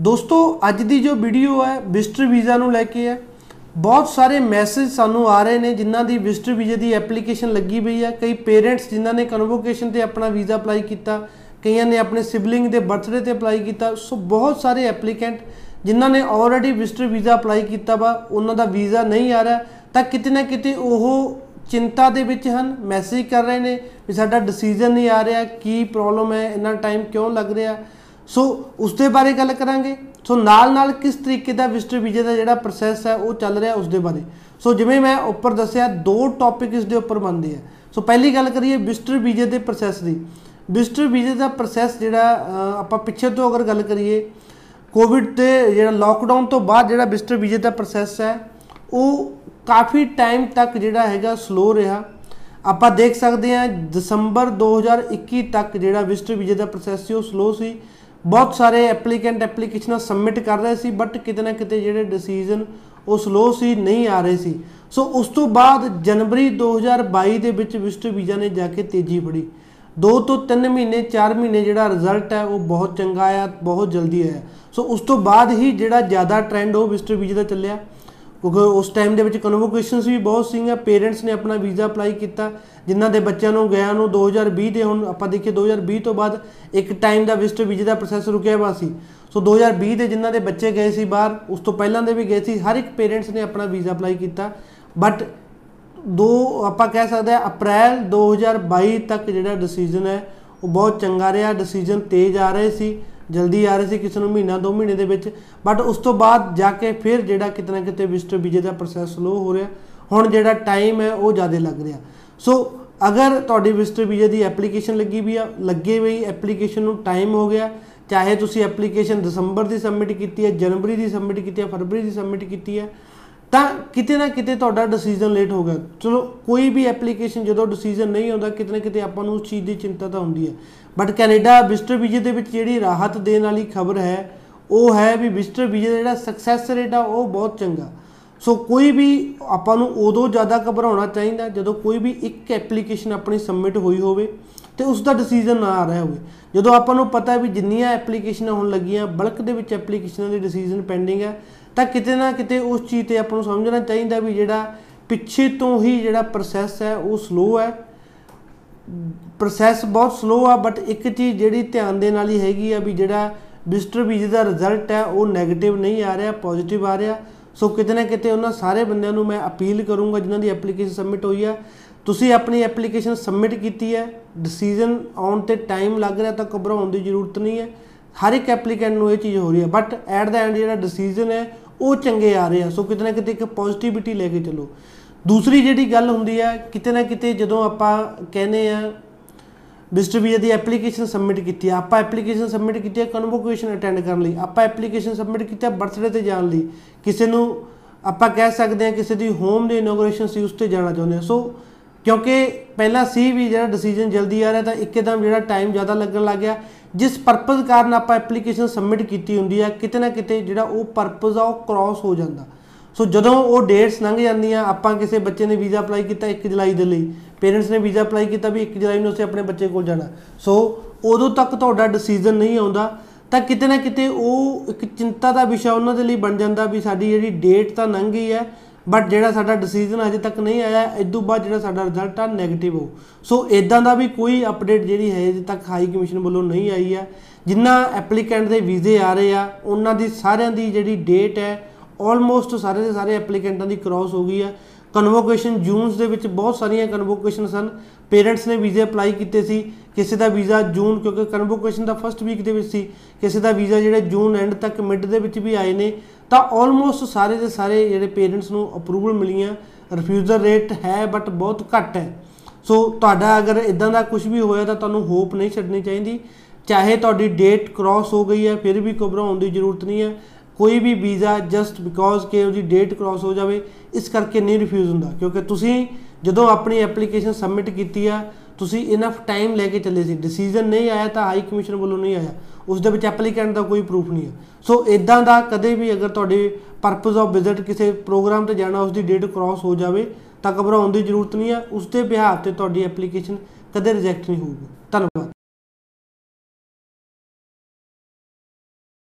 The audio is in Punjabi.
ਦੋਸਤੋ, ਅੱਜ ਦੀ ਜੋ ਵੀਡੀਓ ਹੈ ਵਿਜ਼ਟਰ ਵੀਜ਼ਾ ਨੂੰ ਲੈ ਕੇ ਹੈ। ਬਹੁਤ ਸਾਰੇ ਮੈਸੇਜ ਸਾਨੂੰ ਆ ਰਹੇ ਨੇ, ਜਿਨ੍ਹਾਂ ਦੀ ਵਿਜ਼ਟਰ ਵੀਜ਼ੇ ਦੀ ਐਪਲੀਕੇਸ਼ਨ ਲੱਗੀ ਪਈ ਹੈ। ਕਈ ਪੇਰੈਂਟਸ ਜਿਨ੍ਹਾਂ ਨੇ ਕਨਵੋਕੇਸ਼ਨ ਤੇ ਆਪਣਾ ਵੀਜ਼ਾ ਅਪਲਾਈ ਕੀਤਾ, ਕਈਆਂ ਨੇ ਆਪਣੇ ਸਿਬਲਿੰਗ ਦੇ ਬਰਥਡੇ ਤੇ ਅਪਲਾਈ ਕੀਤਾ। ਸੋ ਬਹੁਤ ਸਾਰੇ ਐਪਲੀਕੈਂਟ ਜਿਨ੍ਹਾਂ ਨੇ ਆਲਰੇਡੀ ਵਿਜ਼ਟਰ ਵੀਜ਼ਾ ਅਪਲਾਈ ਕੀਤਾ ਵਾ, ਉਹਨਾਂ ਦਾ ਵੀਜ਼ਾ ਨਹੀਂ ਆ ਰਿਹਾ। ਤਾਂ ਕਿਤੇ ਨਾ ਕਿਤੇ ਉਹ ਚਿੰਤਾ ਦੇ ਵਿੱਚ ਹਨ ਮੈਸੇਜ ਕਰ ਰਹੇ ਨੇ ਵੀ ਸਾਡਾ ਡਿਸੀਜਨ ਨਹੀਂ ਆ ਰਿਹਾ, ਕੀ ਪ੍ਰੋਬਲਮ ਹੈ, ਇੰਨਾ ਟਾਈਮ ਕਿਉਂ ਲੱਗ ਰਿਹਾ। ਸੋ ਉਸ ਦੇ ਬਾਰੇ ਗੱਲ ਕਰਾਂਗੇ। ਸੋ ਨਾਲ ਨਾਲ ਕਿਸ ਤਰੀਕੇ ਦਾ ਵਿਜ਼ਟਰ ਵੀਜ਼ੇ ਦਾ ਜਿਹੜਾ ਪ੍ਰੋਸੈਸ ਹੈ ਉਹ ਚੱਲ ਰਿਹਾ ਉਸ ਦੇ ਬਾਰੇ। ਸੋ ਜਿਵੇਂ ਮੈਂ ਉੱਪਰ ਦੱਸਿਆ ਦੋ ਟੌਪਿਕ ਇਸ ਦੇ ਉੱਪਰ ਬਣਦੇ ਆ। ਸੋ ਪਹਿਲੀ ਗੱਲ ਕਰੀਏ ਵਿਜ਼ਟਰ ਵੀਜ਼ੇ ਦੇ ਪ੍ਰੋਸੈਸ ਦੀ। ਵਿਜ਼ਟਰ ਵੀਜ਼ੇ ਦਾ ਪ੍ਰੋਸੈਸ ਜਿਹੜਾ ਅ, ਆਪਾਂ ਪਿੱਛੇ ਤੋਂ ਅਗਰ ਗੱਲ ਕਰੀਏ ਕੋਵਿਡ ਤੇ ਜਿਹੜਾ ਲਾਕਡਾਊਨ ਤੋਂ ਬਾਅਦ ਜਿਹੜਾ ਵਿਜ਼ਟਰ ਵੀਜ਼ੇ ਦਾ ਪ੍ਰੋਸੈਸ ਹੈ ਉਹ ਕਾਫੀ ਟਾਈਮ ਤੱਕ ਜਿਹੜਾ ਹੈਗਾ ਸਲੋ ਰਿਹਾ। ਆਪਾਂ ਦੇਖ ਸਕਦੇ ਹਾਂ ਦਸੰਬਰ 2021 ਤੱਕ ਜਿਹੜਾ ਵਿਜ਼ਟਰ ਵੀਜ਼ੇ ਦਾ ਪ੍ਰੋਸੈਸ ਸੀ ਉਹ ਸਲੋ ਸੀ। ਬਹੁਤ ਸਾਰੇ ਐਪਲੀਕੈਂਟ ਐਪਲੀਕੇਸ਼ਨਾਂ ਸਬਮਿਟ ਕਰ ਰਹੇ ਸੀ ਬਟ ਕਿਤੇ ਨਾ ਕਿਤੇ ਜਿਹੜੇ ਡਿਸੀਜਨ ਉਹ ਸਲੋ ਸੀ, ਨਹੀਂ ਆ ਰਹੇ ਸੀ। ਸੋ ਉਸ ਤੋਂ ਬਾਅਦ ਜਨਵਰੀ 2022 ਦੇ ਵਿੱਚ ਵਿਜ਼ਟਰ ਵੀਜ਼ਾ ਨੇ ਜਾ ਕੇ ਤੇਜ਼ੀ ਫੜੀ। 2 ਤੋਂ 3 ਮਹੀਨੇ 4 ਮਹੀਨੇ ਜਿਹੜਾ ਰਿਜ਼ਲਟ ਹੈ, ਉਹ ਬਹੁਤ ਚੰਗਾ ਆਇਆ, ਬਹੁਤ ਜਲਦੀ ਆਇਆ। ਸੋ ਉਸ ਤੋਂ ਬਾਅਦ ਹੀ ਜਿਹੜਾ ਜ਼ਿਆਦਾ ਟ੍ਰੈਂਡ ਉਹ ਵਿਜ਼ਟਰ ਵੀਜ਼ਾ ਦਾ ਚੱਲਿਆ। ਕਿਉਂਕਿ ਉਸ ਟਾਈਮ ਦੇ ਵਿੱਚ ਕਨਵੋਕੇਸ਼ਨਸ ਵੀ ਬਹੁਤ ਸੀਗੀਆਂ ਪੇਰੈਂਟਸ ਨੇ ਆਪਣਾ ਵੀਜ਼ਾ ਅਪਲਾਈ ਕੀਤਾ, ਜਿਨ੍ਹਾਂ ਦੇ ਬੱਚਿਆਂ ਨੂੰ ਗਿਆ ਨੂੰ 2020 ਦੇ, ਹੁਣ ਆਪਾਂ ਦੇਖੀਏ 2020 ਤੋਂ ਬਾਅਦ ਇੱਕ ਟਾਈਮ ਦਾ ਵਿਜ਼ਟਰ ਵੀਜ਼ੇ ਦਾ ਪ੍ਰੋਸੈਸ ਰੁਕਿਆ ਹੋਇਆ ਸੀ। ਸੋ 2020 ਦੇ ਜਿਨ੍ਹਾਂ ਦੇ ਬੱਚੇ ਗਏ ਸੀ ਬਾਹਰ, ਉਸ ਤੋਂ ਪਹਿਲਾਂ ਦੇ ਵੀ ਗਏ ਸੀ, ਹਰ ਇੱਕ ਪੇਰੈਂਟਸ ਨੇ ਆਪਣਾ ਵੀਜ਼ਾ ਅਪਲਾਈ ਕੀਤਾ। ਬਟ ਦੋ ਆਪਾਂ ਕਹਿ ਸਕਦੇ ਆ ਅਪ੍ਰੈਲ 2022 ਤੱਕ ਜਿਹੜਾ ਡਿਸੀਜਨ ਹੈ, ਉਹ ਬਹੁਤ ਚੰਗਾ ਰਿਹਾ ਡਿਸੀਜਨ ਤੇਜ਼ ਆ ਰਹੇ ਸੀ। ਜਲਦੀ ਆ ਰਹੇ ਸੀ, ਕਿਸੇ ਨੂੰ ਮਹੀਨਾ, ਦੋ ਮਹੀਨੇ ਦੇ ਵਿੱਚ। ਬਟ ਉਸ ਤੋਂ ਬਾਅਦ ਜਾ ਕੇ ਫਿਰ ਜਿਹੜਾ ਕਿਤੇ ਨਾ ਕਿਤੇ ਵਿਜ਼ਟਰ ਵੀਜ਼ੇ ਦਾ ਪ੍ਰੋਸੈਸ ਸਲੋ ਹੋ ਰਿਹਾ। ਹੁਣ ਜਿਹੜਾ ਟਾਈਮ ਹੈ, ਉਹ ਜ਼ਿਆਦਾ ਲੱਗ ਰਿਹਾ। ਸੋ ਅਗਰ ਤੁਹਾਡੀ ਵਿਜ਼ਟਰ ਵੀਜ਼ੇ ਦੀ ਐਪਲੀਕੇਸ਼ਨ ਲੱਗੀ ਵੀ ਆ, ਲੱਗੇ ਹੋਈ ਐਪਲੀਕੇਸ਼ਨ ਨੂੰ ਟਾਈਮ ਹੋ ਗਿਆ, ਚਾਹੇ ਤੁਸੀਂ ਐਪਲੀਕੇਸ਼ਨ ਦਸੰਬਰ ਦੀ ਸਬਮਿਟ ਕੀਤੀ ਹੈ ਜਨਵਰੀ ਦੀ ਸਬਮਿਟ ਕੀਤੀ ਹੈ ਫਰਵਰੀ ਦੀ ਸਬਮਿਟ ਕੀਤੀ ਹੈ ਤਾਂ ਕਿਤੇ ਨਾ ਕਿਤੇ ਤੁਹਾਡਾ ਡਿਸੀਜਨ ਲੇਟ ਹੋ ਗਿਆ। ਚਲੋ, ਕੋਈ ਵੀ ਐਪਲੀਕੇਸ਼ਨ ਜਦੋਂ ਡਿਸੀਜਨ ਨਹੀਂ ਆਉਂਦਾ, ਕਿਤੇ ਨਾ ਕਿਤੇ ਆਪਾਂ ਨੂੰ ਉਸ ਚੀਜ਼ ਦੀ ਚਿੰਤਾ ਤਾਂ ਹੁੰਦੀ ਹੈ। ਬਟ ਕੈਨੇਡਾ ਵਿਜ਼ਟਰ ਵੀਜ਼ੇ ਦੇ ਵਿੱਚ ਜਿਹੜੀ ਰਾਹਤ ਦੇਣ ਵਾਲੀ ਖਬਰ ਹੈ, ਉਹ ਹੈ ਵੀ ਵਿਜ਼ਟਰ ਵੀਜ਼ੇ ਦਾ ਜਿਹੜਾ ਸਕਸੈਸ ਰੇਟ ਆ, ਉਹ ਬਹੁਤ ਚੰਗਾ। ਸੋ ਕੋਈ ਵੀ ਆਪਾਂ ਨੂੰ ਉਦੋਂ ਜ਼ਿਆਦਾ ਘਬਰਾਉਣਾ ਚਾਹੀਦਾ, ਜਦੋਂ ਕੋਈ ਵੀ ਇੱਕ ਐਪਲੀਕੇਸ਼ਨ ਆਪਣੀ ਸਬਮਿਟ ਹੋਈ ਹੋਵੇ ਤੇ ਉਸ ਦਾ ਡਿਸੀਜਨ ਨਾ ਆ ਰਿਹਾ ਹੋਵੇ। ਜਦੋਂ ਆਪਾਂ ਨੂੰ ਪਤਾ ਹੈ ਵੀ ਜਿੰਨੀਆਂ ਐਪਲੀਕੇਸ਼ਨਾਂ ਹੋਣ ਲੱਗੀਆਂ ਬਲਕ ਦੇ ਵਿੱਚ ਐਪਲੀਕੇਸ਼ਨਾਂ ਦੇ ਡਿਸੀਜਨ ਪੈਂਡਿੰਗ ਹੈ ਤਾਂ ਕਿਤੇ ਨਾ ਕਿਤੇ ਉਸ ਚੀਜ਼ ਤੇ ਆਪਾਂ ਨੂੰ ਸਮਝਣਾ ਚਾਹੀਦਾ ਵੀ ਜਿਹੜਾ ਪਿੱਛੇ ਤੋਂ ਹੀ ਜਿਹੜਾ ਪ੍ਰੋਸੈਸ ਹੈ, ਉਹ ਸਲੋ ਹੈ। ਪ੍ਰੋਸੈਸ ਬਹੁਤ ਸਲੋ ਆ ਬਟ ਇੱਕ ਚੀਜ਼ ਜਿਹੜੀ ਧਿਆਨ ਦੇਣ ਵਾਲੀ ਹੈਗੀ ਆ ਵੀ ਜਿਹੜਾ ਵਿਜ਼ਟਰ ਵੀਜ਼ੇ ਦਾ ਰਿਜ਼ਲਟ ਹੈ, ਉਹ 네ਗੇਟਿਵ ਨਹੀਂ ਆ ਰਿਹਾ ਪੋਜ਼ਿਟਿਵ ਆ ਰਿਹਾ। ਸੋ ਕਿਤੇ ਨਾ ਕਿਤੇ ਉਹਨਾਂ ਸਾਰੇ ਬੰਦਿਆਂ ਨੂੰ ਮੈਂ ਅਪੀਲ ਕਰੂੰਗਾ ਜਿਨ੍ਹਾਂ ਦੀ ਐਪਲੀਕੇਸ਼ਨ ਸਬਮਿਟ ਹੋਈ ਆ। ਤੁਸੀਂ ਆਪਣੀ ਐਪਲੀਕੇਸ਼ਨ ਸਬਮਿਟ ਕੀਤੀ ਹੈ ਡਿਸੀਜਨ ਆਉਣ ਤੇ ਟਾਈਮ ਲੱਗ ਰਿਹਾ ਤਾਂ ਘਬਰਾਉਣ ਦੀ ਜ਼ਰੂਰਤ ਨਹੀਂ ਹੈ। ਹਰ ਇੱਕ ਐਪਲੀਕੈਂਟ ਨੂੰ ਇਹ ਚੀਜ਼ ਹੋ ਰਹੀ ਹੈ ਬਟ ਐਟ ਦਾ ਐਂਡ ਜਿਹੜਾ ਡਿਸੀਜਨ ਹੈ ਉਹ ਚੰਗੇ ਆ ਰਹੇ ਆ। ਸੋ ਕਿਤੇ ਨਾ ਕਿਤੇ ਇੱਕ ਪੋਜ਼ਿਟਿਵਿਟੀ ਲੈ ਕੇ ਚੱਲੋ। ਦੂਸਰੀ ਜਿਹੜੀ ਗੱਲ ਹੁੰਦੀ ਹੈ ਕਿਤੇ ਨਾ ਕਿਤੇ ਜਦੋਂ ਆਪਾਂ ਕਹਿੰਦੇ ਆ ਵਿਜ਼ਟਰ ਵੀਜ਼ਾ ਦੀ ਐਪਲੀਕੇਸ਼ਨ ਸਬਮਿਟ ਕੀਤੀ ਆ, ਆਪਾਂ ਐਪਲੀਕੇਸ਼ਨ ਸਬਮਿਟ ਕੀਤੀ ਹੈ ਕਨਵੋਕੇਸ਼ਨ ਅਟੈਂਡ ਕਰਨ ਲਈ, ਆਪਾਂ ਐਪਲੀਕੇਸ਼ਨ ਸਬਮਿਟ ਕੀਤੀ ਹੈ ਬਰਥਡੇ ਤੇ ਜਾਣ ਲਈ, ਕਿਸੇ ਨੂੰ ਆਪਾਂ ਕਹਿ ਸਕਦੇ ਹਾਂ ਕਿਸੇ ਦੀ ਹੋਮ ਦੀ ਇਨੋਗ੍ਰੇਸ਼ਨ ਸੀ ਉਸ ਤੇ ਜਾਣਾ ਚਾਹੁੰਦੇ ਆ। ਸੋ ਕਿਉਂਕਿ ਪਹਿਲਾਂ ਸੀ ਵੀ ਜਿਹੜਾ ਡਿਸੀਜਨ ਜਲਦੀ ਆ ਰਿਹਾ ਤਾਂ ਇੱਕਦਮ ਜਿਹੜਾ ਟਾਈਮ ਜ਼ਿਆਦਾ ਲੱਗਣ ਲੱਗ ਗਿਆ। ਜਿਸ ਪਰਪਸ ਕਾਰਨ ਆਪਾਂ ਐਪਲੀਕੇਸ਼ਨ ਸਬਮਿਟ ਕੀਤੀ ਹੁੰਦੀ ਆ, ਕਿਤੇ ਨਾ ਕਿਤੇ ਜਿਹੜਾ ਉਹ ਪਰਪਸ ਆ, ਉਹ ਕ੍ਰਾਸ ਹੋ ਜਾਂਦਾ। ਸੋ ਜਦੋਂ ਉਹ ਡੇਟਸ ਲੰਘ ਜਾਂਦੀਆਂ, ਆਪਾਂ ਕਿਸੇ ਬੱਚੇ ਨੇ ਵੀਜ਼ਾ ਅਪਲਾਈ ਕੀਤਾ 1 ਜੁਲਾਈ ਦੇ ਲਈ ਪੇਰੈਂਟਸ ਨੇ ਵੀਜ਼ਾ ਅਪਲਾਈ ਕੀਤਾ ਵੀ 1 ਜੁਲਾਈ ਨੂੰ ਅਸੀਂ ਆਪਣੇ ਬੱਚੇ ਕੋਲ ਜਾਣਾ। ਸੋ ਉਦੋਂ ਤੱਕ ਤੁਹਾਡਾ ਡਿਸੀਜਨ ਨਹੀਂ ਆਉਂਦਾ, ਤਾਂ ਕਿਤੇ ਨਾ ਕਿਤੇ ਉਹ ਇੱਕ ਚਿੰਤਾ ਦਾ ਵਿਸ਼ਾ ਉਹਨਾਂ ਦੇ ਲਈ ਬਣ ਜਾਂਦਾ ਵੀ ਸਾਡੀ ਜਿਹੜੀ ਡੇਟ ਤਾਂ ਲੰਘ ਗਈ ਹੈ ਬਟ ਜਿਹੜਾ ਸਾਡਾ ਡਿਸੀਜਨ ਅਜੇ ਤੱਕ ਨਹੀਂ ਆਇਆ ਇਦੋਂ ਬਾਅਦ ਜਿਹੜਾ ਸਾਡਾ ਰਿਜ਼ਲਟ ਆ 네ਗੇਟਿਵ ਹੋ। ਸੋ ਇਦਾਂ ਦਾ ਵੀ ਕੋਈ ਅਪਡੇਟ ਜਿਹੜੀ ਹੈ, ਅਜੇ ਤੱਕ ਹਾਈ ਕਮਿਸ਼ਨ ਵੱਲੋਂ ਨਹੀਂ ਆਈ ਆ ਜਿੰਨਾ ਐਪਲੀਕੈਂਟ ਦੇ ਵੀਜ਼ੇ ਆ ਰਹੇ ਆ, ਉਹਨਾਂ ਦੀ ਸਾਰਿਆਂ ਦੀ ਜਿਹੜੀ ਡੇਟ ਹੈ ਆਲਮੋਸਟ ਸਾਰੇ ਦੇ ਸਾਰੇ ਐਪਲੀਕੈਂਟਾਂ ਦੀ ਕ੍ਰਾਸ ਹੋ ਗਈ ਆ। ਕਨਵੋਕੇਸ਼ਨ ਜੂਨਸ ਦੇ ਵਿੱਚ ਬਹੁਤ ਸਾਰੀਆਂ ਕਨਵੋਕੇਸ਼ਨ ਸਨ। ਪੇਰੈਂਟਸ ਨੇ ਵੀਜ਼ੇ ਅਪਲਾਈ ਕੀਤੇ ਸੀ। ਕਿਸੇ ਦਾ ਵੀਜ਼ਾ ਜੂਨ ਕਿਉਂਕਿ ਕਨਵੋਕੇਸ਼ਨ ਦਾ ਫਸਟ ਵੀਕ ਦੇ ਵਿੱਚ ਸੀ, ਕਿਸੇ ਦਾ ਵੀਜ਼ਾ ਜਿਹੜੇ ਜੂਨ ਐਂਡ ਤੱਕ ਮਿਡ ਦੇ ਵਿੱਚ ਵੀ ਆਏ ਨੇ, ਤਾਂ ਆਲਮੋਸਟ ਸਾਰੇ ਦੇ ਸਾਰੇ ਜਿਹੜੇ ਪੇਰੈਂਟਸ ਨੂੰ ਅਪਰੂਵਲ ਮਿਲੀਆਂ। ਰਿਫਿਊਜ਼ਲ ਰੇਟ ਹੈ ਬਟ ਬਹੁਤ ਘੱਟ ਹੈ। ਸੋ ਤੁਹਾਡਾ ਅਗਰ ਇਦਾਂ ਦਾ ਕੁਝ ਵੀ ਹੋਇਆ ਤਾਂ ਤੁਹਾਨੂੰ ਹੋਪ ਨਹੀਂ ਛੱਡਣੀ ਚਾਹੀਦੀ। ਚਾਹੇ ਤੁਹਾਡੀ ਡੇਟ ਕ੍ਰਾਸ ਹੋ ਗਈ ਹੈ, ਫਿਰ ਵੀ ਘਬਰਾਉਣ ਦੀ ਜ਼ਰੂਰਤ ਨਹੀਂ ਹੈ। ਕੋਈ ਵੀ ਵੀਜ਼ਾ ਜਸਟ ਬਿਕੋਜ਼ ਕਿ ਉਹਦੀ ਡੇਟ ਕ੍ਰਾਸ ਹੋ ਜਾਵੇ, ਇਸ ਕਰਕੇ ਨਹੀਂ ਰਿਫਿਊਜ਼ ਹੁੰਦਾ। ਕਿਉਂਕਿ ਤੁਸੀਂ ਜਦੋਂ ਆਪਣੀ ਐਪਲੀਕੇਸ਼ਨ ਸਬਮਿਟ ਕੀਤੀ ਆ, ਤੁਸੀਂ ਇਨਫ ਟਾਈਮ ਲੈ ਕੇ ਚੱਲੇ ਸੀ। ਡਿਸੀਜਨ ਨਹੀਂ ਆਇਆ ਤਾਂ ਹਾਈ ਕਮਿਸ਼ਨ ਵੱਲੋਂ ਨਹੀਂ ਆਇਆ। ਉਸ ਦੇ ਵਿੱਚ ਐਪਲੀਕੈਂਟ ਦਾ ਕੋਈ ਪ੍ਰੂਫ ਨਹੀਂ ਹੈ ਸੋ ਇਦਾਂ ਦਾ ਕਦੇ ਵੀ ਅਗਰ ਤੁਹਾਡੇ ਪਰਪਸ ਆਫ ਵਿਜ਼ਿਟ ਕਿਸੇ ਪ੍ਰੋਗਰਾਮ ਤੇ ਜਾਣਾ ਉਸ ਦੀ ਡੇਟ ਕ੍ਰਾਸ ਹੋ ਜਾਵੇ, ਤਾਂ ਘਬਰਾਉਣ ਦੀ ਜ਼ਰੂਰਤ ਨਹੀਂ ਹੈ ਉਸ ਦੇ ਬਿਹਾਰ ਤੇ ਤੁਹਾਡੀ ਐਪਲੀਕੇਸ਼ਨ ਕਦੇ ਰਿਜੈਕਟ ਨਹੀਂ ਹੋਊਗੀ। ਧੰਨਵਾਦ।